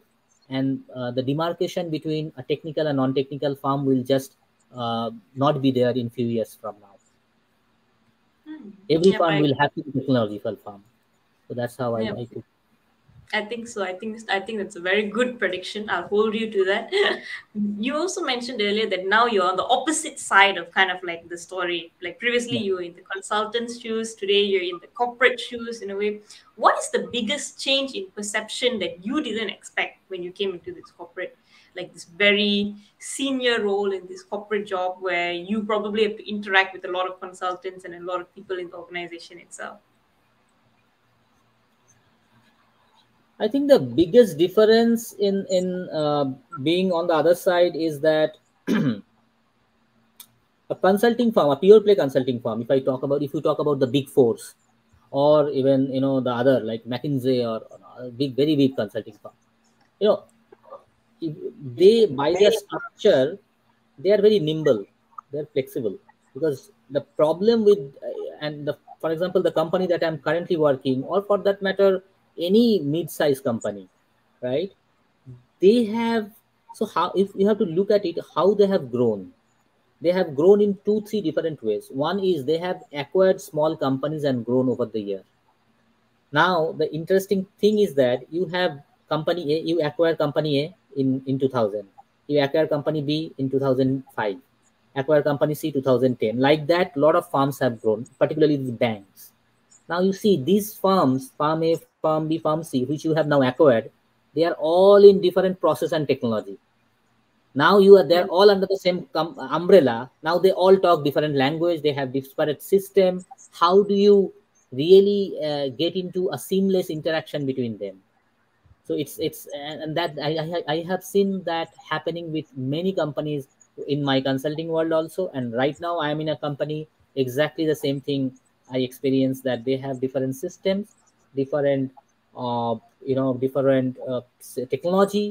and uh, the demarcation between a technical and non-technical farm will just uh, not be there in few years from now hmm. Every farm I, will have to be technological farm. So that's how I, I think. I think so. I think I think that's a very good prediction. I'll hold you to that. you also mentioned earlier that now you're on the opposite side of kind of like the story. Like previously yeah. you were in the consultant's shoes, today you're in the corporate shoes in a way. What is the biggest change in perception that you didn't expect when you came into this corporate like this very senior role in this corporate job where you probably have to interact with a lot of consultants and a lot of people in the organization itself i think the biggest difference in in uh, being on the other side is that a consulting firm a pure play consulting firm if i talk about if you talk about the big fours or even you know the other like mckinsey or, or big very big consulting firm you know they by their structure they are very nimble they're flexible because the problem with and the for example the company that i'm currently working or for that matter any mid-sized company right? They have so how if you have to look at it how they have grown. They have grown in two three different ways. One is they have acquired small companies and grown over the year. Now the interesting thing is that you have company a you acquire company a in in 2000 you acquire company b in 2005 acquire company c 2010 like that a lot of firms have grown particularly the banks. Now you see these firms firm a firm b firm c which you have now acquired they are all in different process and technology. Now you are they're all under the same umbrella. Now they all talk different language they have disparate system. How do you really uh, get into a seamless interaction between them? So it's it's and that I, I have seen that happening with many companies in my consulting world also. And right now i am in a company exactly the same thing i experience that they have different systems different uh, you know different uh, technology.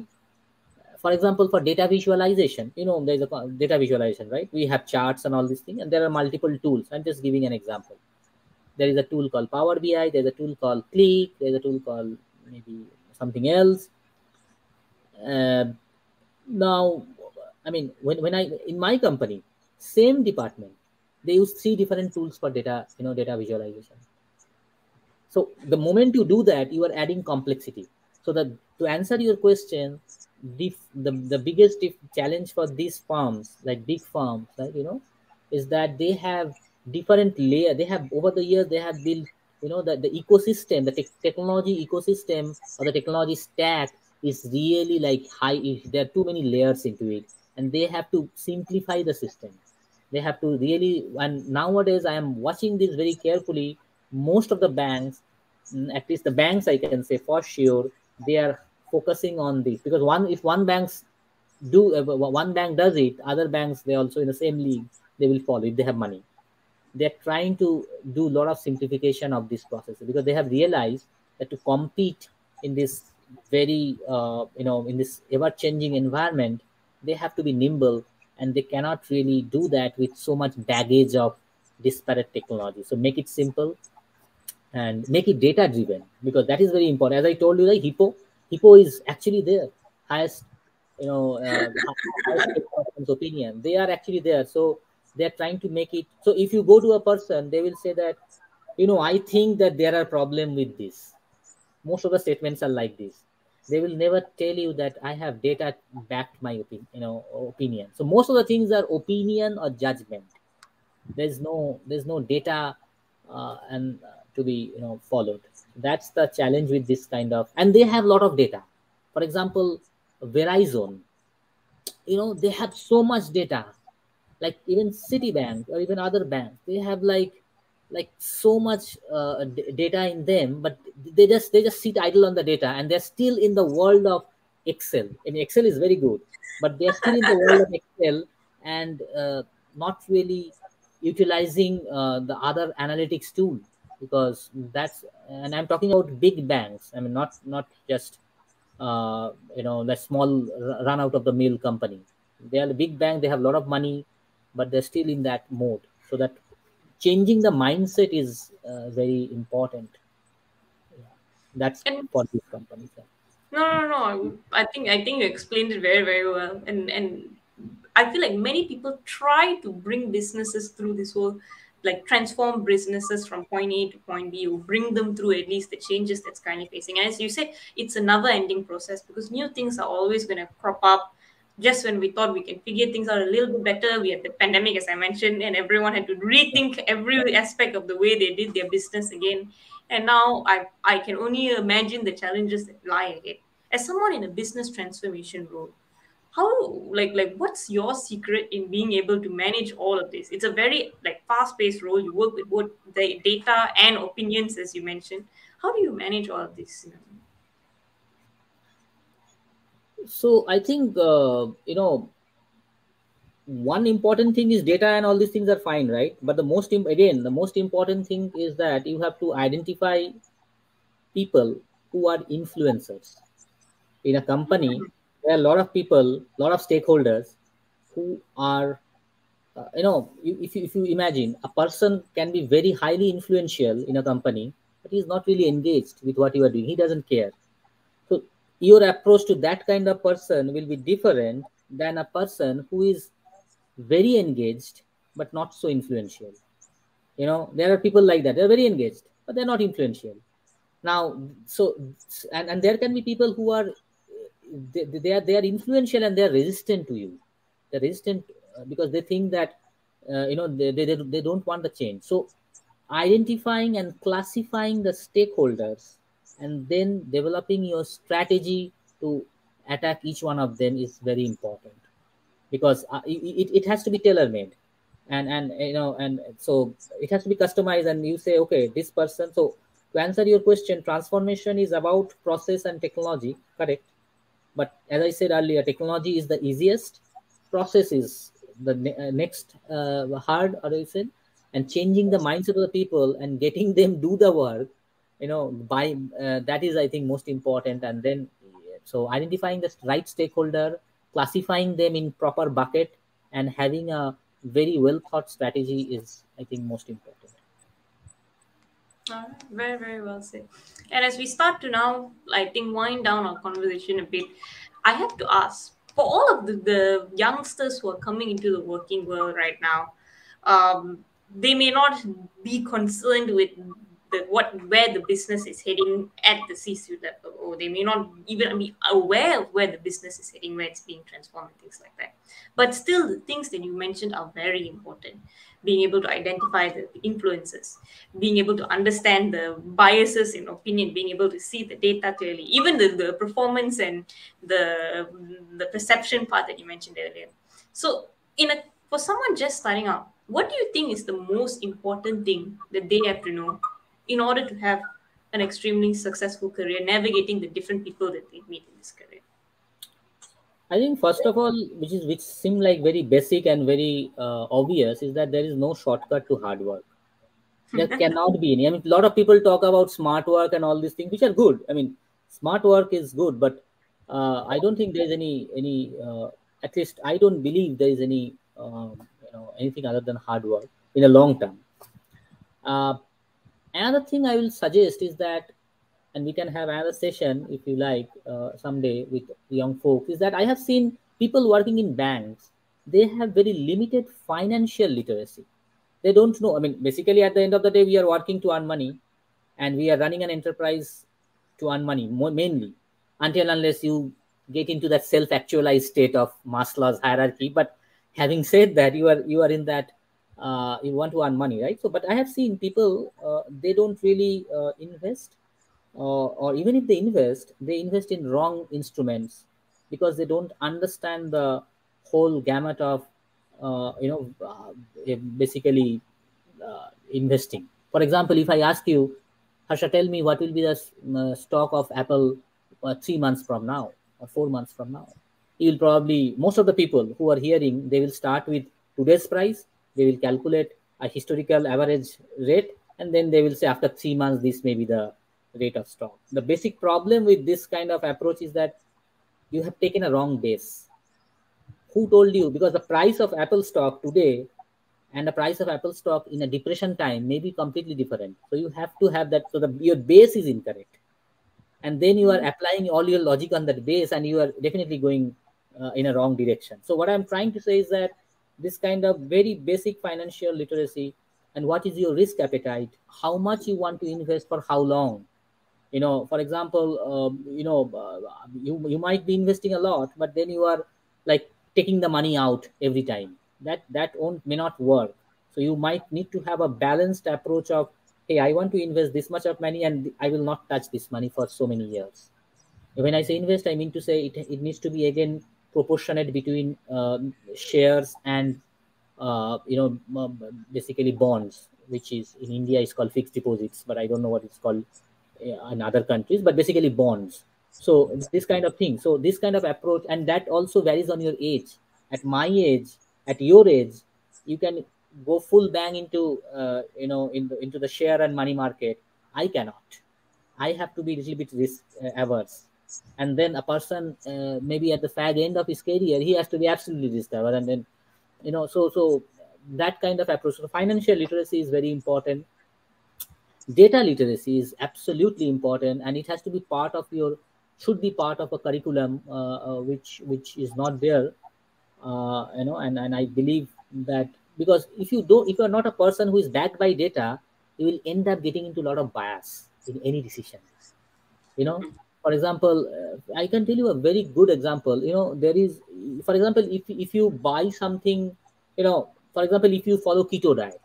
For example for data visualization you know there's a data visualization right? We have charts and all these things and there are multiple tools. I'm just giving an example. There is a tool called power bi there's a tool called Qlik there's a tool called maybe something else. Uh, now i mean when, when i in my company same department they use three different tools for data you know data visualization so the moment you do that you are adding complexity. So that to answer your question the, the, the biggest challenge for these farms like big farms like you know is that they have different layer. They have over the years they have built you know the, the ecosystem the te- technology ecosystem or the technology stack is really like high. There are too many layers into it and they have to simplify the system. They have to really and nowadays i am watching this very carefully most of the banks mm, at least the banks i can say for sure they are focusing on this because one if one banks do uh, one bank does it other banks they also in the same league they will follow if they have money. They're trying to do a lot of simplification of this process because they have realized that to compete in this very uh, you know in this ever changing environment they have to be nimble and they cannot really do that with so much baggage of disparate technology. So make it simple and make it data driven because that is very important. As i told you the hippo hippo is actually there highest you know uh, highest opinion. They are actually there so they're trying to make it so if you go to a person they will say that you know i think that there are problem with this. Most of the statements are like this. They will never tell you that i have data backed my opinion you know opinion. So most of the things are opinion or judgment. There's no there's no data uh, and uh, to be you know followed. That's the challenge with this kind of and they have a lot of data. For example verizon you know they have so much data. Like even citibank or even other banks they have like like so much uh, data in them but they just they just sit idle on the data and they're still in the world of excel. And excel is very good but they're still in the world of excel and uh, not really utilizing uh, the other analytics tool because that's and i'm talking about big banks. I mean not not just uh, you know the small run out of the mill company. They are a big bank they have a lot of money but they're still in that mode. So that changing the mindset is uh, very important. Yeah. that's and, for these companies yeah. no no no i think i think you explained it very very well. And and i feel like many people try to bring businesses through this whole like transform businesses from point A to point B, you bring them through at least the changes that's currently facing. And as you said, it's a never ending process because new things are always going to crop up. Just when we thought we can figure things out a little bit better, we had the pandemic, as I mentioned, and everyone had to rethink every aspect of the way they did their business again. And now I, I can only imagine the challenges that lie ahead. As someone in a business transformation role, how like like what's your secret in being able to manage all of this? It's a very like fast-paced role. You work with both the data and opinions as you mentioned. How do you manage all of this so i think uh, you know one important thing is data and all these things are fine right? But the most again the most important thing is that you have to identify people who are influencers in a company mm-hmm there are a lot of people, a lot of stakeholders who are, uh, you know, if you, if you imagine a person can be very highly influential in a company, but he's not really engaged with what you are doing. He doesn't care. So your approach to that kind of person will be different than a person who is very engaged but not so influential. You know, there are people like that. They're very engaged, but they're not influential. now so and, and there can be people who are they, they are they are influential and they are resistant to you. They're resistant uh, because they think that uh, you know they, they, they don't want the change. So identifying and classifying the stakeholders and then developing your strategy to attack each one of them is very important. Because uh, it, it has to be tailor made and and you know and so it has to be customized and you say okay this person so to answer your question transformation is about process and technology correct but as i said earlier technology is the easiest process is the ne- uh, next uh, hard or I said and changing the mindset of the people and getting them do the work you know by uh, that is i think most important. And then so identifying the right stakeholder classifying them in proper bucket and having a very well thought strategy is i think most important very, very well said. And as we start to now, I think, wind down our conversation a bit, I have to ask for all of the, the youngsters who are coming into the working world right now, um, they may not be concerned with the what where the business is heading at the C-suite level, or they may not even be aware of where the business is heading, where it's being transformed, and things like that. But still, the things that you mentioned are very important. Being able to identify the influences, being able to understand the biases in opinion, being able to see the data clearly, even the, the performance and the the perception part that you mentioned earlier. So, in a for someone just starting out, what do you think is the most important thing that they have to know in order to have an extremely successful career, navigating the different people that they meet in this career? I think first of all, which is which seem like very basic and very uh, obvious, is that there is no shortcut to hard work. There cannot be any. I mean, a lot of people talk about smart work and all these things, which are good. I mean, smart work is good, but uh, I don't think there is any any. Uh, at least I don't believe there is any um, you know anything other than hard work in a long term. Another thing I will suggest is that, and we can have another session if you like uh, someday with young folks, is that I have seen people working in banks, they have very limited financial literacy. They don't know. I mean, basically, at the end of the day, we are working to earn money and we are running an enterprise to earn money mainly until unless you get into that self-actualized state of Maslow's hierarchy. But having said that, you are you are in that uh, you want to earn money right? So but i have seen people uh, they don't really uh, invest uh, or even if they invest they invest in wrong instruments because they don't understand the whole gamut of uh, you know uh, basically investing. For example if i ask you harsha tell me what will be the stock of apple three months from now or four months from now? You will probably most of the people who are hearing they will start with today's price they will calculate a historical average rate and then they will say after three months this may be the rate of stock the basic problem with this kind of approach is that you have taken a wrong base. Who told you? Because the price of apple stock today and the price of apple stock in a depression time may be completely different. So you have to have that so the your base is incorrect. And then you are applying all your logic on that base and you are definitely going uh, in a wrong direction. So what i'm trying to say is that this kind of very basic financial literacy and what is your risk appetite? How much you want to invest for how long? You know for example um, you know uh, you, you might be investing a lot but then you are like taking the money out every time. That that won't, may not work. So you might need to have a balanced approach of hey i want to invest this much of money and i will not touch this money for so many years. When i say invest i mean to say it, it needs to be again proportionate between uh, shares and uh, you know basically bonds which is in india is called fixed deposits but i don't know what it's called uh, in other countries but basically bonds. So this kind of thing. So this kind of approach and that also varies on your age. At my age at your age you can go full bang into uh, you know in the, into the share and money market. I cannot. I have to be a little bit risk uh, averse and then a person uh, maybe at the fag end of his career he has to be absolutely discovered. And then you know so so that kind of approach. So financial literacy is very important. Data literacy is absolutely important. And it has to be part of your should be part of a curriculum uh, uh, which which is not there. Uh, you know and and i believe that because if you don't if you're not a person who is backed by data you will end up getting into a lot of bias in any decision. You know, for example, uh, I can tell you a very good example. You know, there is, for example, if if you buy something, you know, for example, if you follow keto diet,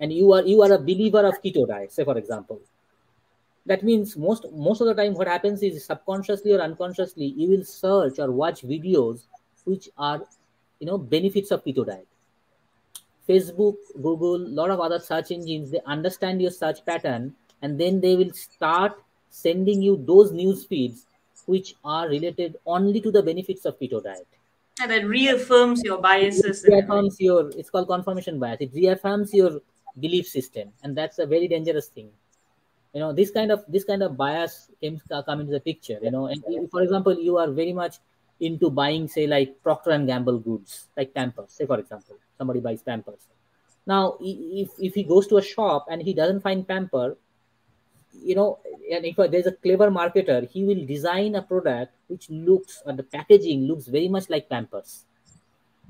and you are you are a believer of keto diet, say for example, that means most most of the time what happens is subconsciously or unconsciously you will search or watch videos which are you know benefits of keto diet facebook google a lot of other search engines they understand your search pattern and then they will start sending you those news feeds which are related only to the benefits of keto diet. And that reaffirms your biases it reaffirms your it's called confirmation bias. It reaffirms your belief system and that's a very dangerous thing. You know this kind of this kind of bias comes uh, come into the picture you know. And for example you are very much into buying say like procter and gamble goods like pampers say for example somebody buys pampers. Now if if he goes to a shop and he doesn't find pamper you know and if uh, there's a clever marketer he will design a product which looks or the packaging looks very much like pampers.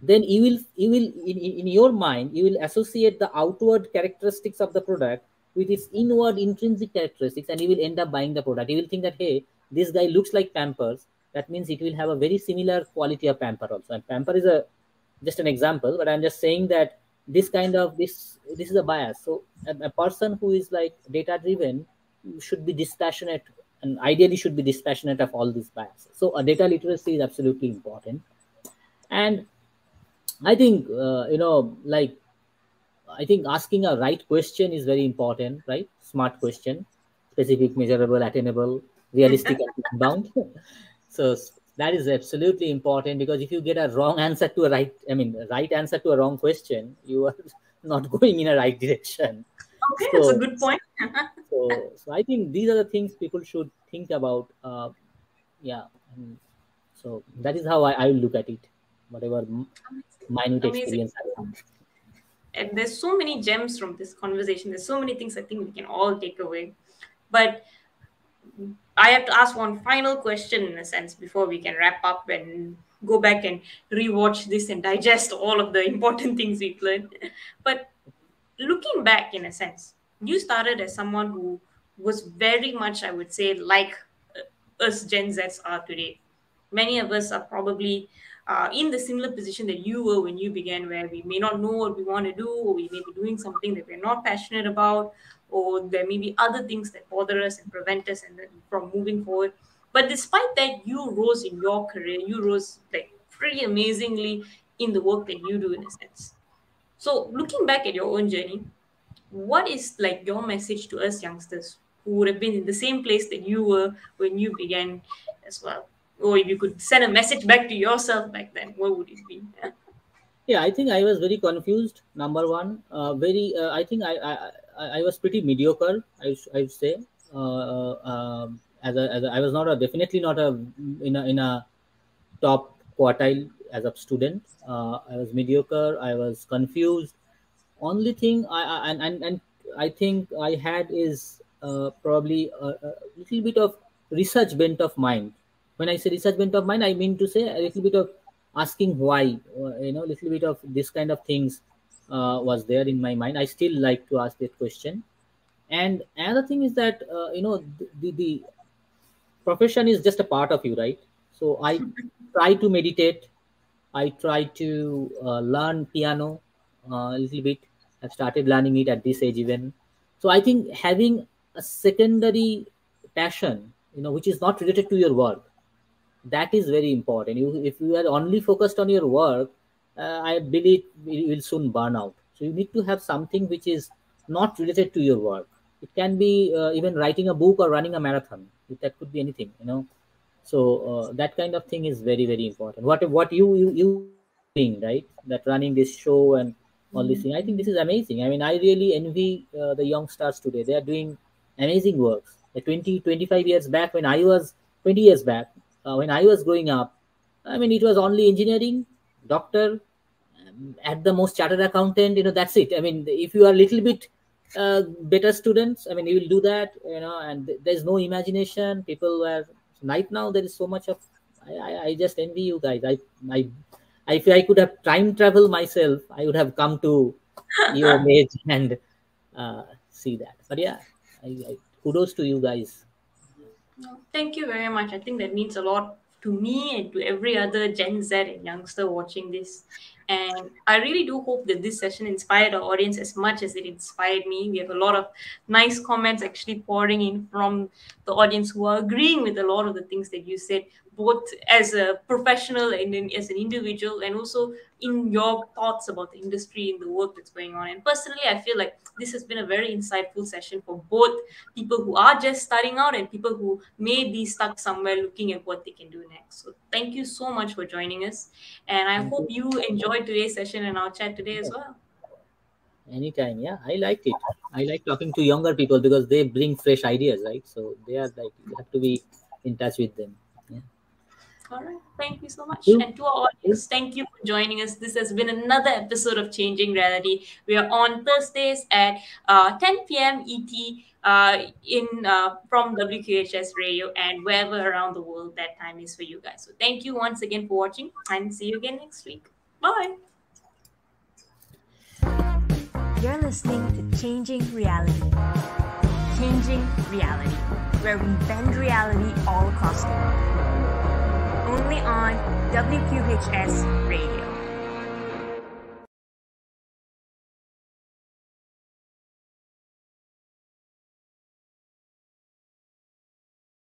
Then you will you will in, in your mind you will associate the outward characteristics of the product with its inward intrinsic characteristics and you will end up buying the product. You will think that hey this guy looks like pampers. That means it will have a very similar quality of pamper also. And pamper is a just an example but i'm just saying that this kind of this this is a bias. So a, a person who is like data driven should be dispassionate and ideally should be dispassionate of all these biases so a data literacy is absolutely important. And i think uh, you know like i think asking a right question is very important right? Smart question specific measurable attainable realistic and bound. So that is absolutely important because if you get a wrong answer to a right i mean right answer to a wrong question you are not going in a right direction okay so, that's a good point so, so i think these are the things people should think about uh, yeah and so that is how I, I look at it whatever minute Amazing. experience I have. and there's so many gems from this conversation there's so many things i think we can all take away but I have to ask one final question in a sense before we can wrap up and go back and rewatch this and digest all of the important things we've learned. But looking back, in a sense, you started as someone who was very much, I would say, like uh, us Gen Zs are today. Many of us are probably uh, in the similar position that you were when you began, where we may not know what we want to do, or we may be doing something that we're not passionate about, or there may be other things that bother us and prevent us and from moving forward. But despite that, you rose in your career. You rose like pretty amazingly in the work that you do, in a sense. So, looking back at your own journey, what is like your message to us youngsters who would have been in the same place that you were when you began as well? Or if you could send a message back to yourself back then, what would it be? Yeah, I think I was very confused. Number one, uh, very. Uh, I think I, I I, was pretty mediocre. I I would say. Uh, uh, as a, as a, I was not a definitely not a in a in a top quartile as a student. Uh, I was mediocre. I was confused. Only thing I, and, and and I think I had is uh, probably a, a, little bit of research bent of mind. When I say research bent of mind, I mean to say a little bit of asking why. Uh, you know, a little bit of this kind of things uh, was there in my mind. I still like to ask that question. And another thing is that uh, you know the, the profession is just a part of you, right? So I try to meditate. I try to uh, learn piano uh, a little bit. I've started learning it at this age even. So I think having a secondary passion, you know, which is not related to your work, that is very important. You, if you are only focused on your work, uh, I believe it will soon burn out. So you need to have something which is not related to your work. It can be uh, even writing a book or running a marathon. That could be anything, you know. So uh, that kind of thing is very very important. What what you you you doing right? That running this show and all mm-hmm. this thing. I think this is amazing. I mean, I really envy uh, the young stars today. They are doing amazing works. Like 20, 25 years back, when I was 20 years back, uh, when I was growing up, I mean, it was only engineering, doctor, at the most chartered accountant you know that's it i mean if you are a little bit uh, better students i mean you will do that you know and there's no imagination people were right now there is so much of I, I, I just envy you guys i i if i could have time travel myself i would have come to your age and uh, see that. But yeah, I, I, kudos to you guys. Thank you very much. I think that means a lot to me and to every other Gen Z and youngster watching this. And I really do hope that this session inspired our audience as much as it inspired me. We have a lot of nice comments actually pouring in from the audience who are agreeing with a lot of the things that you said, both as a professional and in, as an individual, and also in your thoughts about the industry and the work that's going on. And personally, I feel like this has been a very insightful session for both people who are just starting out and people who may be stuck somewhere looking at what they can do next. So thank you so much for joining us. And I hope you enjoyed today's session and our chat today as well. Anytime, yeah. I like it. I like talking to younger people because they bring fresh ideas, right? So they are like you have to be in touch with them. All right. Thank you so much. And to our audience, thank you for joining us. This has been another episode of Changing Reality. We are on Thursdays at uh, 10 p.m. ET uh, in uh, from WQHS Radio and wherever around the world that time is for you guys. So thank you once again for watching and see you again next week. Bye. You're listening to Changing Reality. Changing Reality, where we bend reality all across the world only on WQHS Radio.